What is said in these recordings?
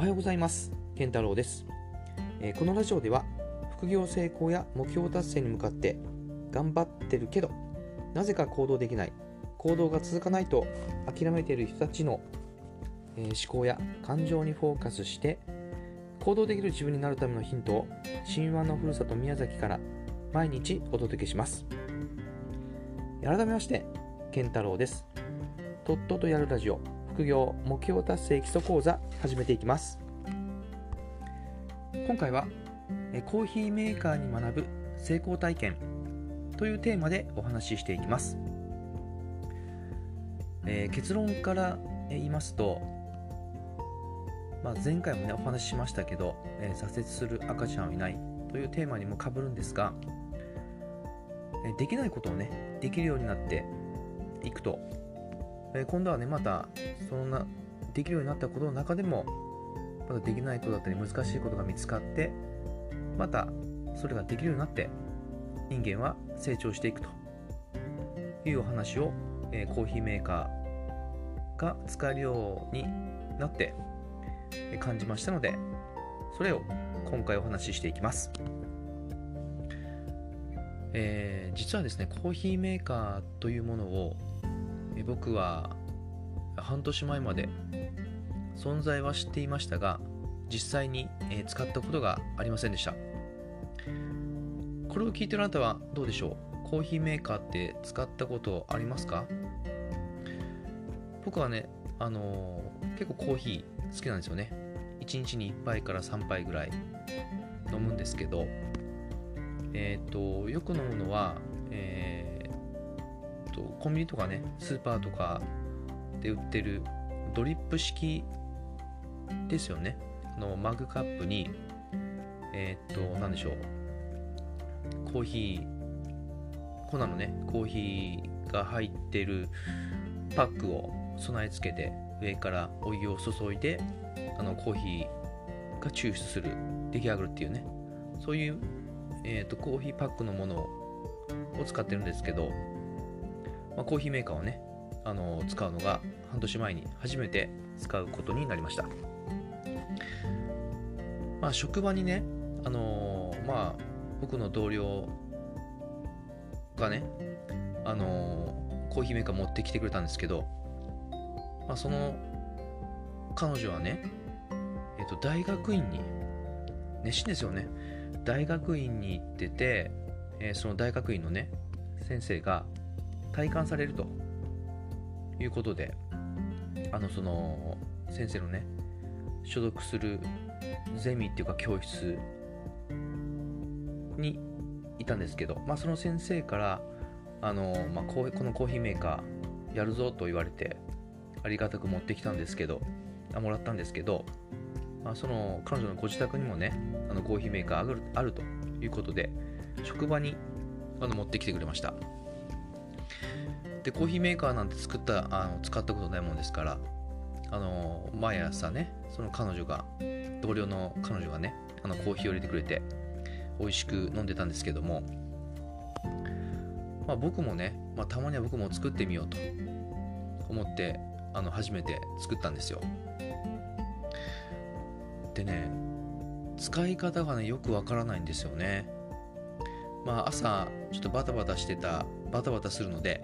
はようございます。健太郎です、えー、このラジオでは副業成功や目標達成に向かって頑張ってるけどなぜか行動できない行動が続かないと諦めている人たちの、えー、思考や感情にフォーカスして行動できる自分になるためのヒントを神話のふるさと宮崎から毎日お届けします。改めまして健太郎です。とっととやるラジオ。副業目標達成基礎講座始めていきます。今回はコーヒーメーカーに学ぶ成功体験というテーマでお話ししていきます、えー、結論から言いますと、まあ、前回もねお話ししましたけど、えー、挫折する赤ちゃんはいないというテーマにもかぶるんですが、できないことをねできるようになっていくとえ今度はねまたそんなできるようになったことの中でもまだできないことだったり難しいことが見つかってまたそれができるようになって人間は成長していくと。いうお話を、えー、コーヒーメーカーが使えるようになって感じましたのでそれを今回お話ししていきます、えー、実はですねコーヒーメーカーというものをえ僕は半年前まで存在は知っていましたが実際にえ使ったことがありませんでした。これを聞いてるあなたはどうでしょう？コーヒーメーカーって使ったことありますか？僕はね、あのー、結構コーヒー好きなんですよね。1日に1杯から3杯ぐらい飲むんですけどえっ、ー、とよく飲むのは、えーとコンビニとかねスーパーとかで売ってるドリップ式ですよね。のマグカップにえー、っと何でしょう。コーヒー粉のねコーヒーが入ってるパックを備え付けて上からお湯を注いであのコーヒーが抽出する出来上がるっていうね。そういう、えーとコーヒーパックのものを使ってるんですけどまあ、コーヒーメーカーをね、あの使うのが半年前に初めて使うことになりました。まあ、職場にね、あのー、まあ、僕の同僚がね、あのー、コーヒーメーカー持ってきてくれたんですけど、まあ、その彼女はね、えっ、と、大学院に、熱心ですよね。大学院に行ってて、え、その大学院のね、先生が、体感されると。いうことであのその先生のね所属するゼミっていうか教室にいたんですけど、まあ、その先生からあの、まあ、このコーヒーメーカーやるぞと言われてありがたく持ってきたんですけどあもらったんですけど、まあ、その彼女のご自宅にもねあのコーヒーメーカーあるあるということで職場にあの持ってきてくれました。でコーヒーメーカーなんて作ったあの使ったことないもんですからあの毎朝ねその彼女が同僚の彼女がねあのコーヒーを入れてくれて美味しく飲んでたんですけども、まあ、僕もね、まあ、たまには僕も作ってみようと思ってあの初めて作ったんですよ。でね使い方がねよくわからないんですよね。まあ朝ちょっとバタバタしてたバタバタするので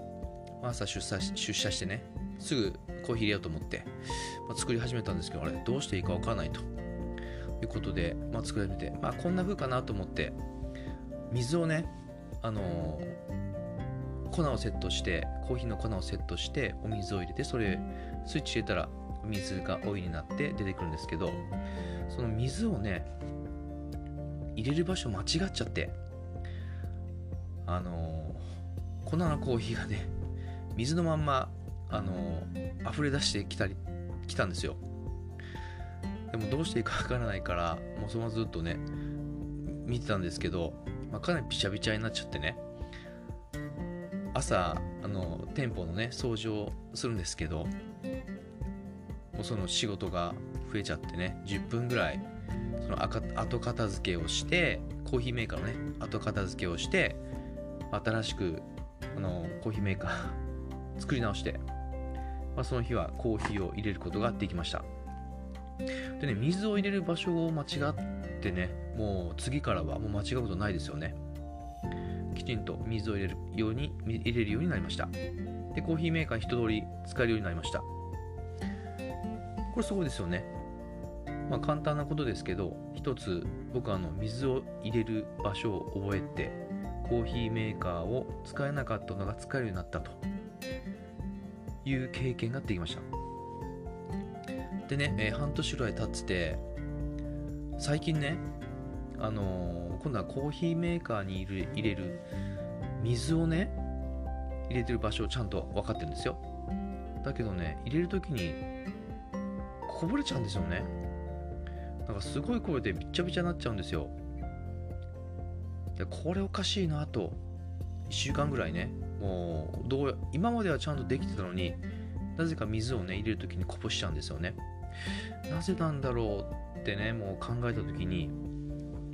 朝出社出社してねすぐコーヒー入れようと思って、まあ、作り始めたんですけどあれどうしていいかわからないと。いうことで、まあ、作り始めて、まあ、こんな風かなと思って水をねあのー、粉をセットしてコーヒーの粉をセットしてお水を入れてそれスイッチ入れたら水がお湯になって出てくるんですけどその水をね入れる場所間違っちゃってあのー、粉のコーヒーがね水のまんまあの溢れ出してきたり来たんですよ。でもどうしていいかわからないからもうそのままずっとね見てたんですけど、まあ、かなりびちゃびちゃになっちゃってね。朝あの店舗のね掃除をするんですけどもうその仕事が増えちゃってね10分ぐらいその後片付けをしてコーヒーメーカーのね後片付けをして新しくあのコーヒーメーカー作り直して、まあ、その日はコーヒーを入れることができました。でね水を入れる場所を間違ってねもう次からはもう間違うことないですよね。きちんと水を入れるように入れるようになりました。でコーヒーメーカー一通り使えるようになりました。これすごいですよね。まあ簡単なことですけど一つ僕はあの水を入れる場所を覚えてコーヒーメーカーを使えなかったのが使えるようになったと。いう経験ができました。でね、えー、半年ぐらい経ってて最近ねあのー、今度はコーヒーメーカーに入れ入れる水をね入れてる場所をちゃんと分かってるんですよ。だけどね入れる時にこぼれちゃうんですよね。なんかすごい声でびっちゃびちゃになっちゃうんですよ。でこれおかしいなと。1週間ぐらいねもうどう今まではちゃんとできてたのになぜか水をね入れる時にこぼしちゃうんですよね。なぜなんだろうってねもう考えた時に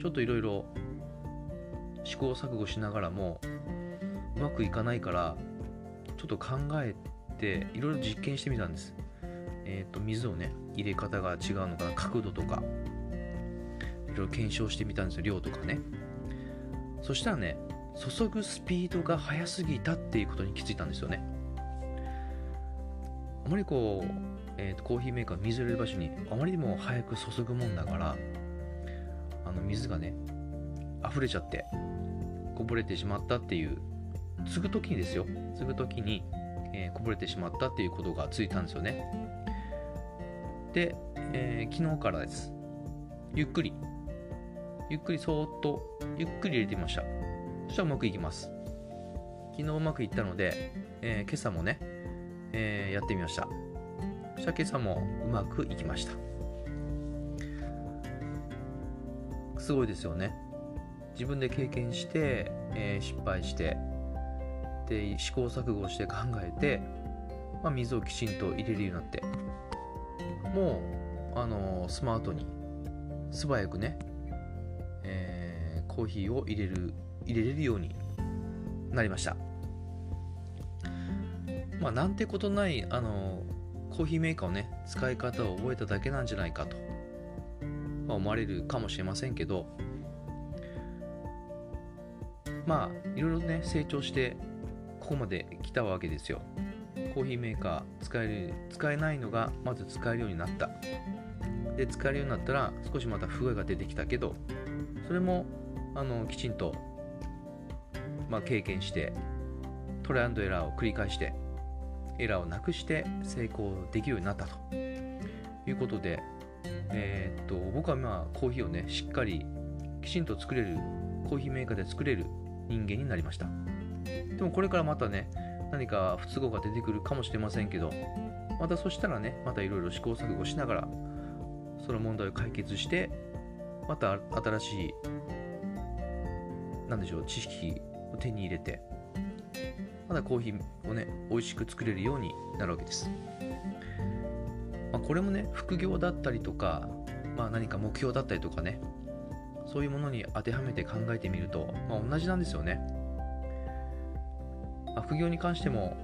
ちょっといろいろ試行錯誤しながらもうまくいかないからちょっと考えていろいろ実験してみたんです。えっ、ー、と水をね入れ方が違うのかな角度とか。いろいろ検証してみたんですよ量とかね。そしたらね注ぐスピードが速すぎたっていうことに気づいたんですよね。あまりこう、えーと、コーヒーメーカー水入れる場所にあまりにも早く注ぐもんだからあの水がね溢れちゃってこぼれてしまったっていう継ぐ時にですよ。継ぐ時に、えー、こぼれてしまったっていうことがついたんですよね。で、えー、昨日からです。ゆっくり。ゆっくりそーっとゆっくり入れてみました。そしたらうまくいきます。昨日うまくいったので、えー、今朝もね、えー、やってみました。そしたら今朝もうまくいきました。すごいですよね。自分で経験して、えー、失敗してで試行錯誤して考えて、まあ、水をきちんと入れるようになってもう、あの、スマートに素早くね、えー、コーヒーを入れる入れれるようになりました。まあなんてことないあのコーヒーメーカーをね使い方を覚えただけなんじゃないかと、まあ、思われるかもしれませんけどまあいろいろね成長してここまで来たわけですよ。コーヒーメーカー使える使えないのがまず使えるようになった。で使えるようになったら少しまた不具合が出てきたけどそれもあのきちんとまあ、経験してトライアンドエラーを繰り返してエラーをなくして成功できるようになったと。いうことで、えー、っと僕はまあコーヒーをねしっかりきちんと作れるコーヒーメーカーで作れる人間になりました。でもこれからまたね何か不都合が出てくるかもしれませんけどまたそしたらねまたいろいろ試行錯誤しながらその問題を解決してまた新しい何でしょう知識手に入れてまだコーヒーをね美味しく作れるようになるわけです、まあ、これもね副業だったりとか、まあ、何か目標だったりとかねそういうものに当てはめて考えてみると、まあ、同じなんですよね、まあ、副業に関しても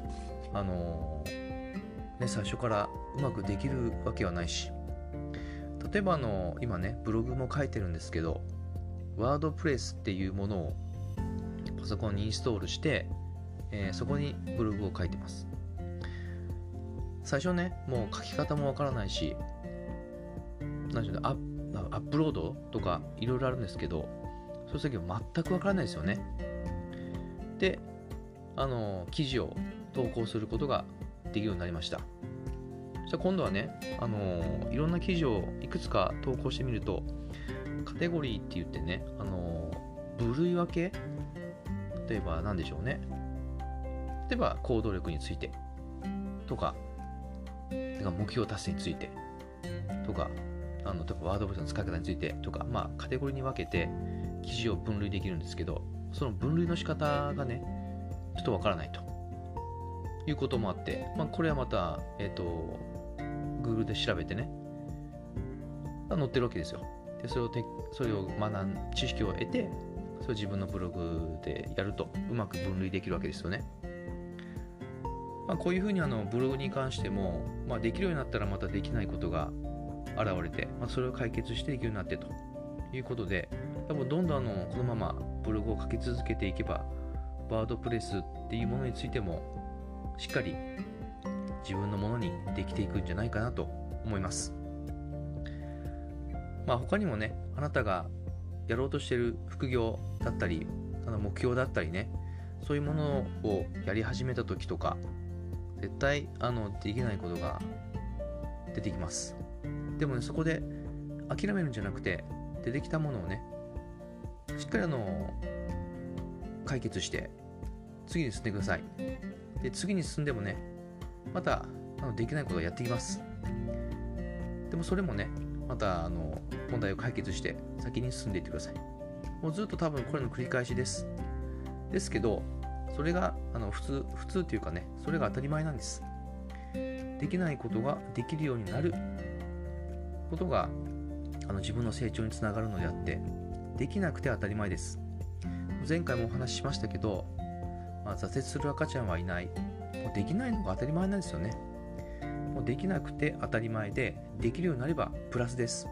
あのー、ね最初からうまくできるわけはないし例えばあの今ねブログも書いてるんですけどワードプレスっていうものをソコンにインストールして、えー、そこにブログを書いてます。最初ねもう書き方もわからないし何でしょうねアップロードとかいろいろあるんですけどそういう時は全くわからないですよね。であの記事を投稿することができるようになりました。そしたら今度はねあのいろんな記事をいくつか投稿してみるとカテゴリーって言ってねあの部類分け例えば何でしょうね。例えば行動力について。とか目標達成について。とかあの例えばワードプレスの使い方について。とかまあカテゴリーに分けて記事を分類できるんですけどその分類の仕方がねちょっとわからないと。いうこともあって、まあ、これはまた、えっ、ー、と Google で調べてね載ってるわけですよ。でそれをてそれを学ん知識を得てそれ自分のブログでやるとうまく分類できるわけですよね。まあ、こういうふうにあのブログに関しても、まあ、できるようになったらまたできないことが現れて、まあ、それを解決してできるようになってということで多分どんどんあのこのままブログを書き続けていけばワードプレスっていうものについてもしっかり自分のものにできていくんじゃないかなと思いますまあ他にもねあなたがやろうとしてる副業だったりあの目標だったりねそういうものをやり始めた時とか絶対あのできないことが出てきます。でもねそこで諦めるんじゃなくて出てきたものをねしっかりあの解決して次に進んでください。で次に進んでもねまたあのできないことをやってきます。でもそれもねまたあの問題を解決して先に進んでいってください。もうずっと多分これの繰り返しです。ですけどそれがあの普通普通というかねそれが当たり前なんです。できないことができるようになることがあの自分の成長につながるのであってできなくて当たり前です。前回もお話ししましたけど、まあ、挫折する赤ちゃんはいない。もうできないのが当たり前なんですよね。できなくて当たり前でできるようになればプラスです。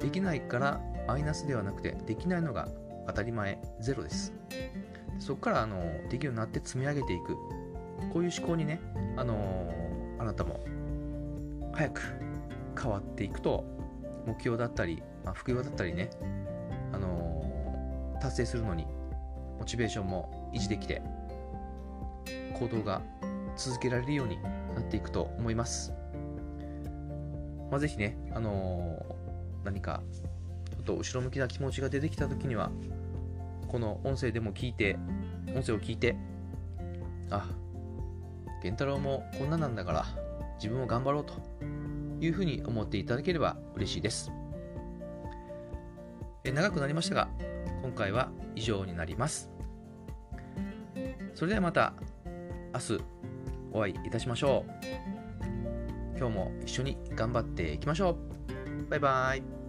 できないからマイナスではなくてできないのが当たり前ゼロです。そこからあのできるようになって積み上げていく。こういう思考にね、あのー、あなたも早く変わっていくと目標だったり、まあ、副業だったりね、あのー、達成するのにモチベーションも維持できて行動が続けられるようになっていくと思います。まあ、ぜひね、あのー、何かちょっと後ろ向きな気持ちが出てきた時にはこの音声でも聞いて音声を聞いてあ健太郎もこんななんだから自分も頑張ろうというふうに思っていただければ嬉しいです。え長くなりましたが今回は以上になります。それではまた明日。お会いいたしましょう。今日も一緒に頑張っていきましょう。バイバイ。